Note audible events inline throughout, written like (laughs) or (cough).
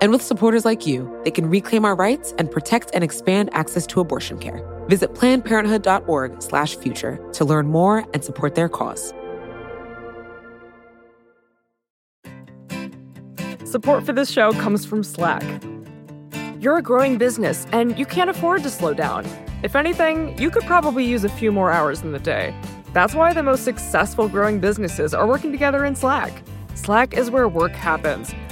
And with supporters like you, they can reclaim our rights and protect and expand access to abortion care. Visit plannedparenthood.org/future to learn more and support their cause. Support for this show comes from Slack. You're a growing business and you can't afford to slow down. If anything, you could probably use a few more hours in the day. That's why the most successful growing businesses are working together in Slack. Slack is where work happens,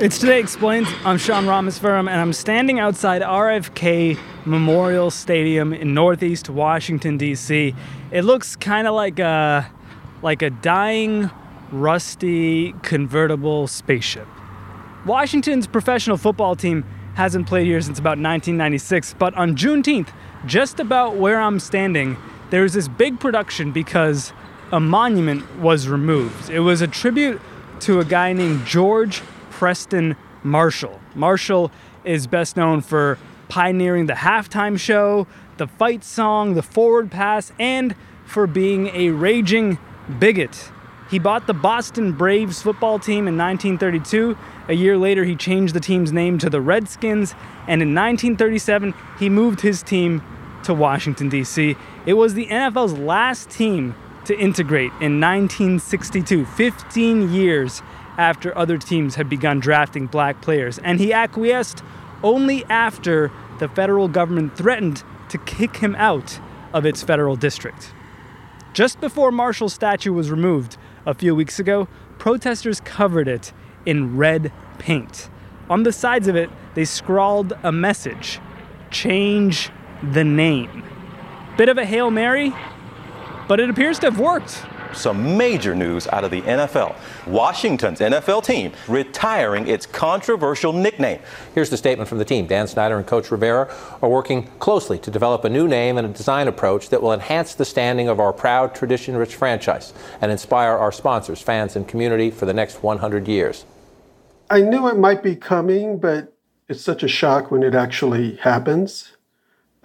It's Today Explained. I'm Sean Rameswaram, and I'm standing outside RFK Memorial Stadium in Northeast Washington, D.C. It looks kind of like a, like a dying, rusty, convertible spaceship. Washington's professional football team hasn't played here since about 1996, but on Juneteenth, just about where I'm standing, there was this big production because a monument was removed. It was a tribute to a guy named George Preston Marshall. Marshall is best known for pioneering the halftime show, the fight song, the forward pass, and for being a raging bigot. He bought the Boston Braves football team in 1932. A year later, he changed the team's name to the Redskins, and in 1937, he moved his team to Washington, D.C. It was the NFL's last team to integrate in 1962, 15 years after other teams had begun drafting black players, and he acquiesced only after the federal government threatened to kick him out of its federal district. Just before Marshall's statue was removed a few weeks ago, protesters covered it in red paint. On the sides of it, they scrawled a message Change the name. Bit of a Hail Mary, but it appears to have worked some major news out of the NFL. Washington's NFL team retiring its controversial nickname. Here's the statement from the team. Dan Snyder and Coach Rivera are working closely to develop a new name and a design approach that will enhance the standing of our proud, tradition rich franchise and inspire our sponsors, fans, and community for the next 100 years. I knew it might be coming, but it's such a shock when it actually happens.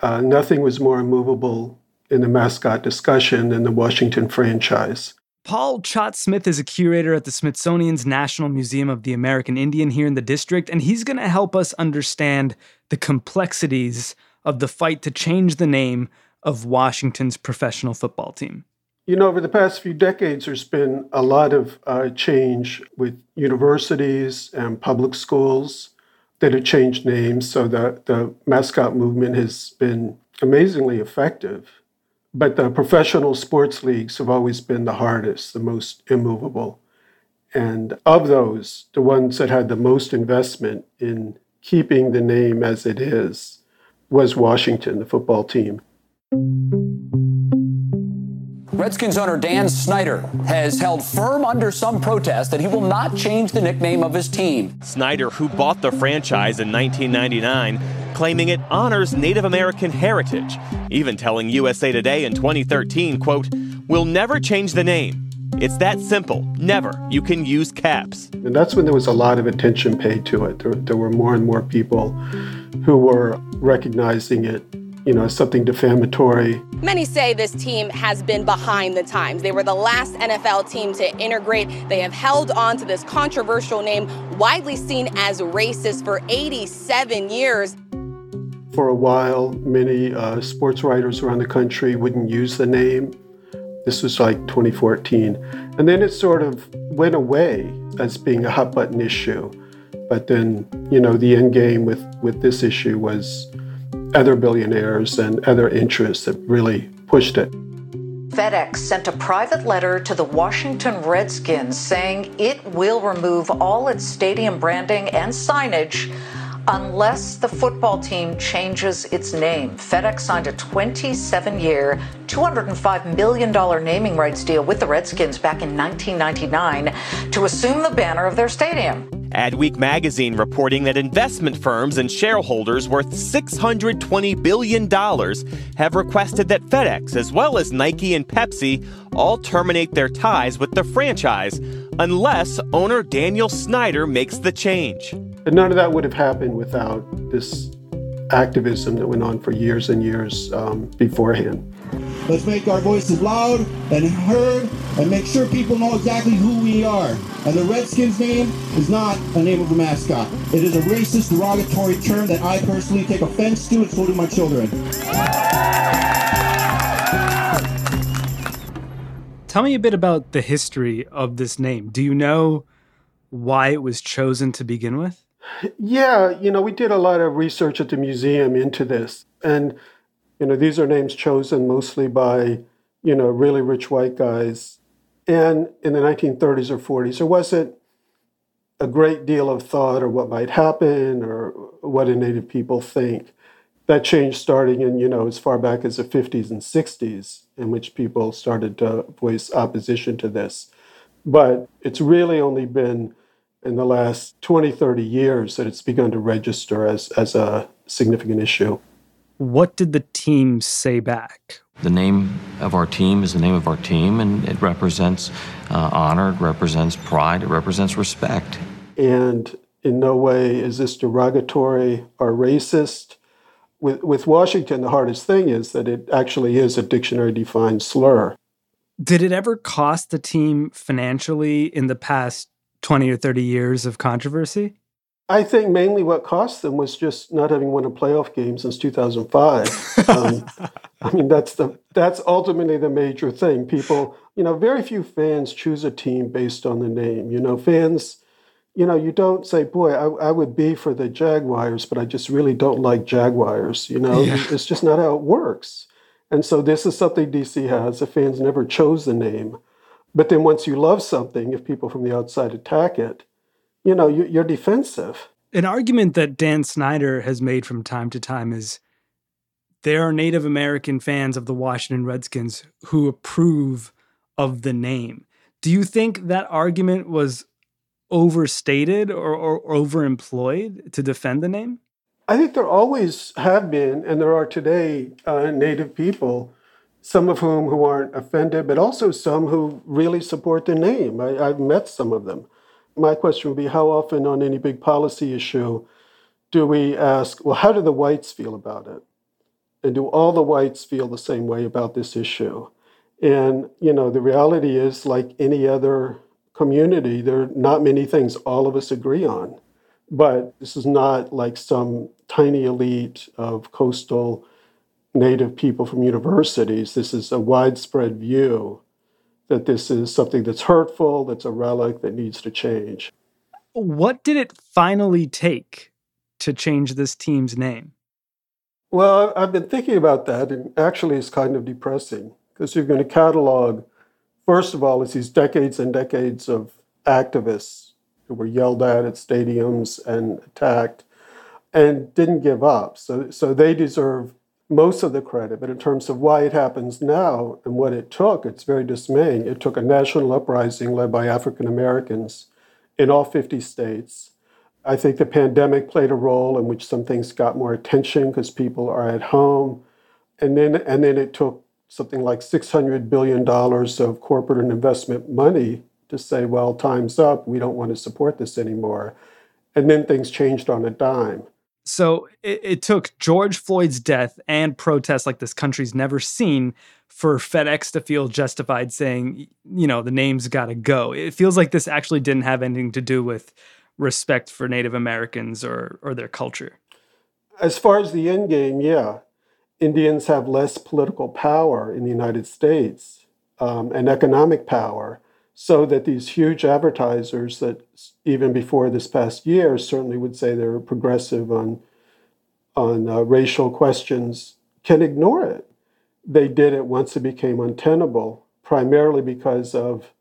Uh, nothing was more immovable in the mascot discussion in the Washington franchise. Paul Chaat Smith is a curator at the Smithsonian's National Museum of the American Indian here in the district, and he's going to help us understand the complexities of the fight to change the name of Washington's professional football team. You know, over the past few decades, there's been a lot of uh, change with universities and public schools that have changed names. So the, the mascot movement has been amazingly effective. But the professional sports leagues have always been the hardest, the most immovable. And of those, the ones that had the most investment in keeping the name as it is was Washington, the football team. Redskins owner Dan Snyder has held firm under some protest that he will not change the nickname of his team. Snyder, who bought the franchise in 1999, claiming it honors Native American heritage, even telling USA Today in 2013, quote, "We'll never change the name. It's that simple. Never. You can use caps." And that's when there was a lot of attention paid to it. There, there were more and more people who were recognizing it you know, something defamatory. Many say this team has been behind the times. They were the last NFL team to integrate. They have held on to this controversial name, widely seen as racist, for 87 years. For a while, many uh, sports writers around the country wouldn't use the name. This was like 2014. And then it sort of went away as being a hot button issue. But then, you know, the end game with, with this issue was other billionaires and other interests that really pushed it. FedEx sent a private letter to the Washington Redskins saying it will remove all its stadium branding and signage unless the football team changes its name. FedEx signed a 27 year, $205 million naming rights deal with the Redskins back in 1999 to assume the banner of their stadium. Adweek magazine reporting that investment firms and shareholders worth $620 billion have requested that FedEx, as well as Nike and Pepsi, all terminate their ties with the franchise unless owner Daniel Snyder makes the change. And none of that would have happened without this activism that went on for years and years um, beforehand. Let's make our voices loud and heard and make sure people know exactly who we are. And the Redskins name is not a name of a mascot. It is a racist, derogatory term that I personally take offense to, including my children. Tell me a bit about the history of this name. Do you know why it was chosen to begin with? Yeah, you know, we did a lot of research at the museum into this. And, you know, these are names chosen mostly by, you know, really rich white guys. And in the 1930s or 40s, there wasn't a great deal of thought or what might happen or what do Native people think. That changed starting in, you know, as far back as the 50s and 60s, in which people started to voice opposition to this. But it's really only been in the last 20, 30 years that it's begun to register as, as a significant issue. What did the team say back? The name of our team is the name of our team, and it represents uh, honor, it represents pride, it represents respect. And in no way is this derogatory or racist. With, with Washington, the hardest thing is that it actually is a dictionary defined slur. Did it ever cost the team financially in the past 20 or 30 years of controversy? I think mainly what cost them was just not having won a playoff game since 2005. um, I mean, that's the that's ultimately the major thing. People, you know, very few fans choose a team based on the name. You know, fans, you know, you don't say, "Boy, I, I would be for the Jaguars, but I just really don't like Jaguars." You know, yeah. it's just not how it works. And so this is something DC has. The fans never chose the name. But then once you love something, if people from the outside attack it, you know, you're defensive. An argument that Dan Snyder has made from time to time is there are Native American fans of the Washington Redskins who approve of the name. Do you think that argument was overstated or, or, or overemployed to defend the name? I think there always have been, and there are today, uh, Native people some of whom who aren't offended, but also some who really support the name. I, have met some of them. My question would be how often on any big policy issue do we ask, well, how do the whites feel about it? And do all the whites feel the same way about this issue? And, you know, the reality is, like any other community, there are not many things all of us agree on. But this is not like some tiny elite of coastal Native people from universities, this is a widespread view that this is something that's hurtful, that's a relic that needs to change. What did it finally take to change this team's name? Well, I've been thinking about that, and actually, it's kind of depressing because you're going to catalog, first of all, it's these decades and decades of activists who were yelled at at stadiums and attacked and didn't give up. So, so they deserve most of the credit, but in terms of why it happens now and what it took, it's very dismaying. It took a national uprising led by African Americans in all 50 states. I think the pandemic played a role in which some things got more attention because people are at home. And then, and then it took something like $600 billion of corporate and investment money to say, well, time's up. We don't want to support this anymore. And then things changed on a dime. So it, it, took George Floyd's death and protests like this country's never seen for FedEx to feel justified saying, you know, the name's got to go. It feels like this actually didn't have anything to do with respect for Native Americans or or their culture. As far as the end game, yeah, Indians have less political power in the United States um, and economic power So that these huge advertisers that even before this past year certainly would say they're progressive on on uh, racial questions can ignore it. They did it once it became untenable, primarily because of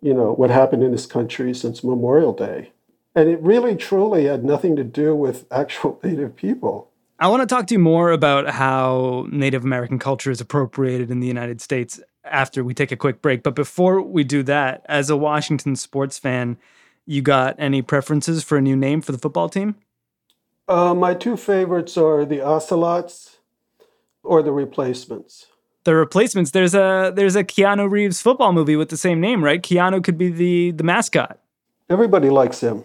you know what happened in this country since Memorial Day. And it really truly had nothing to do with actual (laughs) native people. I want to talk to you more about how Native American culture is appropriated in the United States after we take a quick break. But before we do that, as a Washington sports fan, you got any preferences for a new name for the football team? Uh, my two favorites are the Ocelots or the Replacements. The Replacements. There's a there's a Keanu Reeves football movie with the same name, right? Keanu could be the the mascot. Everybody likes him.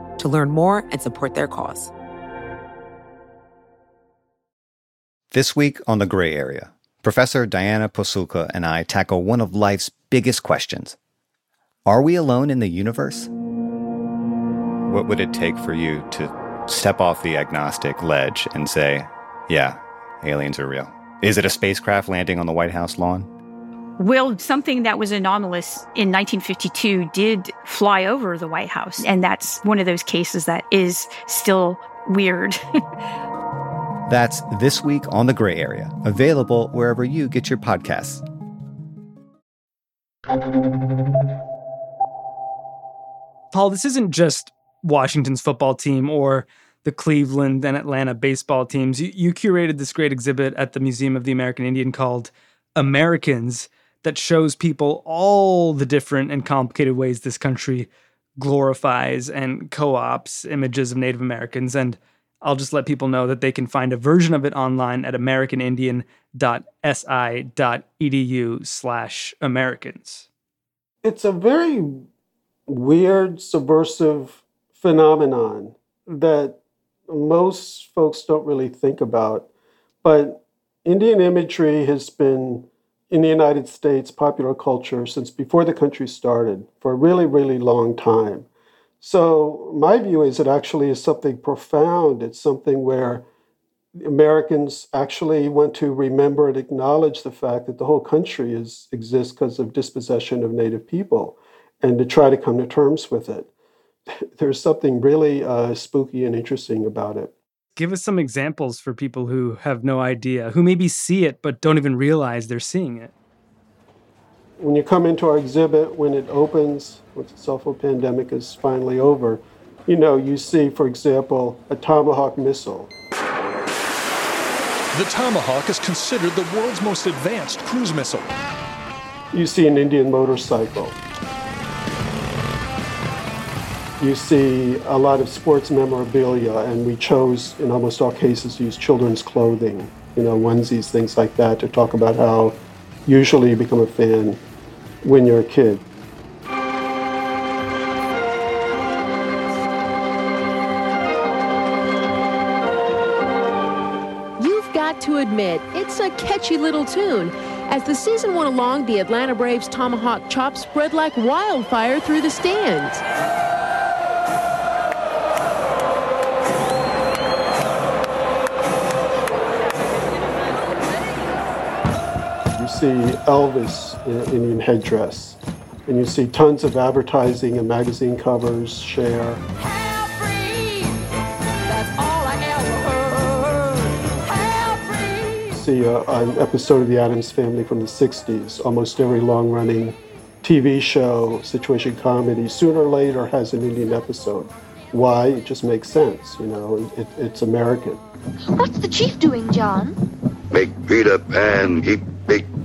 to learn more and support their cause. This week on The Gray Area, Professor Diana Pasulka and I tackle one of life's biggest questions Are we alone in the universe? What would it take for you to step off the agnostic ledge and say, yeah, aliens are real? Is it a spacecraft landing on the White House lawn? Well, something that was anomalous in 1952 did fly over the White House. And that's one of those cases that is still weird. (laughs) That's This Week on the Gray Area, available wherever you get your podcasts. Paul, this isn't just Washington's football team or the Cleveland and Atlanta baseball teams. You, you, curated this great exhibit at the Museum of the American Indian called Americans that shows people all the different and complicated ways this country glorifies and co ops images of Native Americans. And I'll just let people know that they can find a version of it online at americanindian.si.edu slash Americans. It's a very weird, subversive phenomenon that most folks don't really think about. But Indian imagery has been in the United States popular culture since before the country started for a really, really long time. So, my view is it actually is something profound. It's something where Americans actually want to remember and acknowledge the fact that the whole country is, exists because of dispossession of Native people and to try to come to terms with it. (laughs) There's something really uh, spooky and interesting about it. Give us some examples for people who have no idea, who maybe see it but don't even realize they're seeing it. When you come into our exhibit, when it opens, once the cell phone pandemic is finally over, you know, you see, for example, a Tomahawk missile. The Tomahawk is considered the world's most advanced cruise missile. You see an Indian motorcycle you see a lot of sports memorabilia, and we chose, in almost all cases, to use children's clothing, you know, onesies, things like that, to talk about how usually you become a fan when you're a kid. You've got to admit, it's a catchy little tune. As the season went along, the Atlanta Braves Tomahawk chop spread like wildfire through the stands. see Elvis in Indian headdress, and you see tons of advertising and magazine covers share. See uh, an episode of The Addams Family from the 60s. Almost every long running TV show, situation comedy, sooner or later has an Indian episode. Why? It just makes sense, you know, it, it's American. What's the chief doing, John? Make Peter Pan keep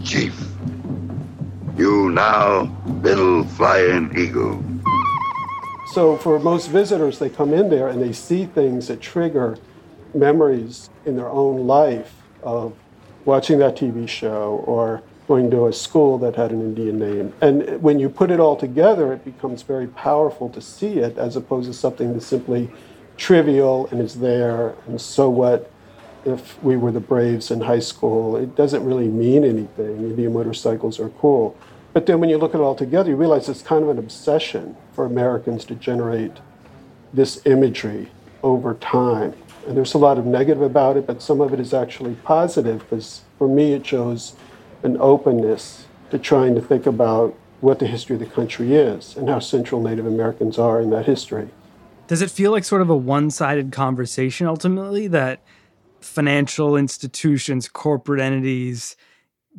chief. You now, little flying eagle. So for most visitors, they come in there and they see things that trigger memories in their own life of watching that TV show or going to a school that had an Indian name. And when you put it all together, it becomes very powerful to see it as opposed to something that's simply trivial and is there. And so what if we were the Braves in high school? It doesn't really mean anything. Indian motorcycles are cool. But then when you look at it all together, you realize it's kind of an obsession for Americans to generate this imagery over time. And there's a lot of negative about it, but some of it is actually positive because for me it shows an openness to trying to think about what the history of the country is and how central Native Americans are in that history. Does it feel like sort of a one sided conversation ultimately that financial institutions, corporate entities,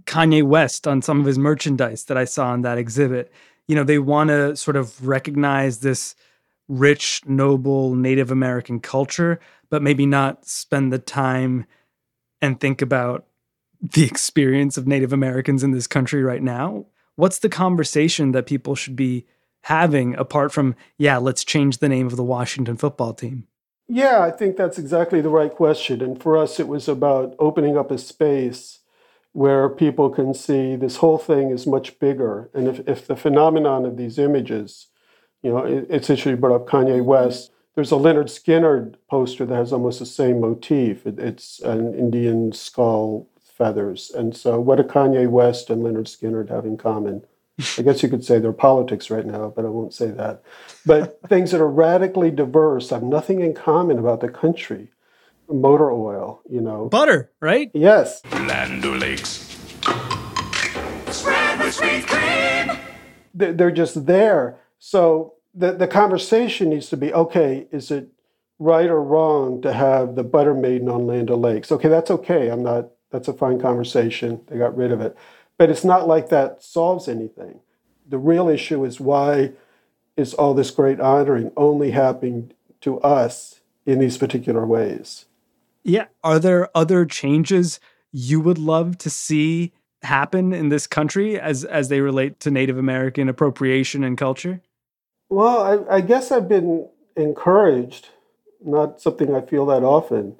Kanye West on some of his merchandise that I saw in that exhibit, you know, they want to sort of recognize this rich, noble Native American culture, but maybe not spend the time and think about the experience of Native Americans in this country right now? What's the conversation that people should be having apart from, yeah, let's change the name of the Washington football team? Yeah, I think that's exactly the right question. And for us, it was about opening up a space where people can see this whole thing is much bigger. And if, if the phenomenon of these images, you know, it, it's actually brought up Kanye mm-hmm. West. There's a Lynyrd Skynyrd poster that has almost the same motif. It, it's an Indian skull feathers. And so, what do Kanye West and Lynyrd Skynyrd have in common? I guess you could say they're politics right now, but I won't say that. But (laughs) things that are radically diverse have nothing in common about the country. Motor oil, you know. Butter, right? Yes. Land O'Lakes. Spread with sweet cream. They're just there. So the, the conversation needs to be okay, is it right or wrong to have the butter maiden on Land O'Lakes? Okay, that's okay. I'm not that's a fine conversation. They got rid of it. But it's not like that solves anything. The real issue is why is all this great honoring only happening to us in these particular ways? Yeah. Are there other changes you would love to see happen in this country as as they relate to Native American appropriation and culture? Well, I, I guess I've been encouraged, not something I feel that often,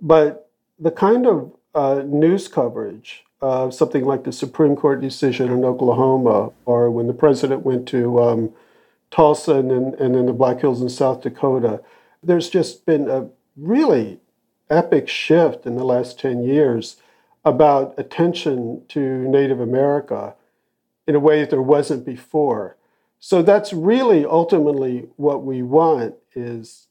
but the kind of uh, news coverage of something like the Supreme Court decision in Oklahoma, or when the president went to um, Tulsa and then, and then the Black Hills in South Dakota, there's just been a really epic shift in the last 10 years about attention to Native America in a way that there wasn't before. So that's really ultimately what we want is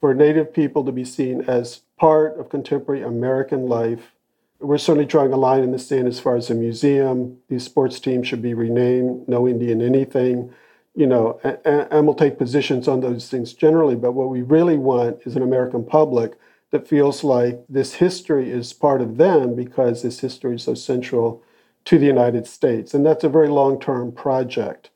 for Native people to be seen as part of contemporary American life we're certainly drawing a line in the sand as far as a museum. These sports teams should be renamed, no Indian anything, you know, and, and we'll take positions on those things generally. But what we really want is an American public that feels like this history is part of them because this history is so central to the United States. And that's a very long term project.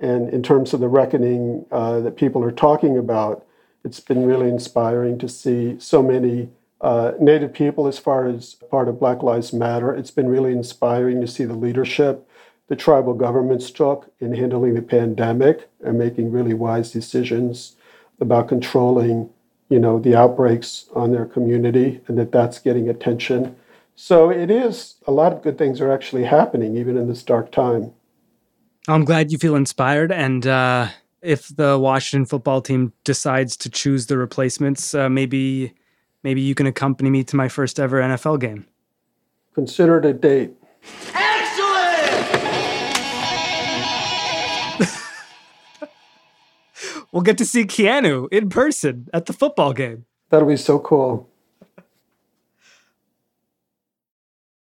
And in terms of the reckoning uh, that people are talking about, it's been really inspiring to see so many uh, Native people as far as part of Black Lives Matter. It's been really inspiring to see the leadership the tribal governments took in handling the pandemic and making really wise decisions about controlling, you know, the outbreaks on their community, and that that's getting attention. So it is a lot of good things are actually happening even in this dark time. I'm glad you feel inspired, and uh, if the Washington football team decides to choose the replacements, uh, maybe Maybe you can accompany me to my first ever NFL game. Consider it a date. Excellent! (laughs) we'll get to see Keanu in person at the football game. That'll be so cool.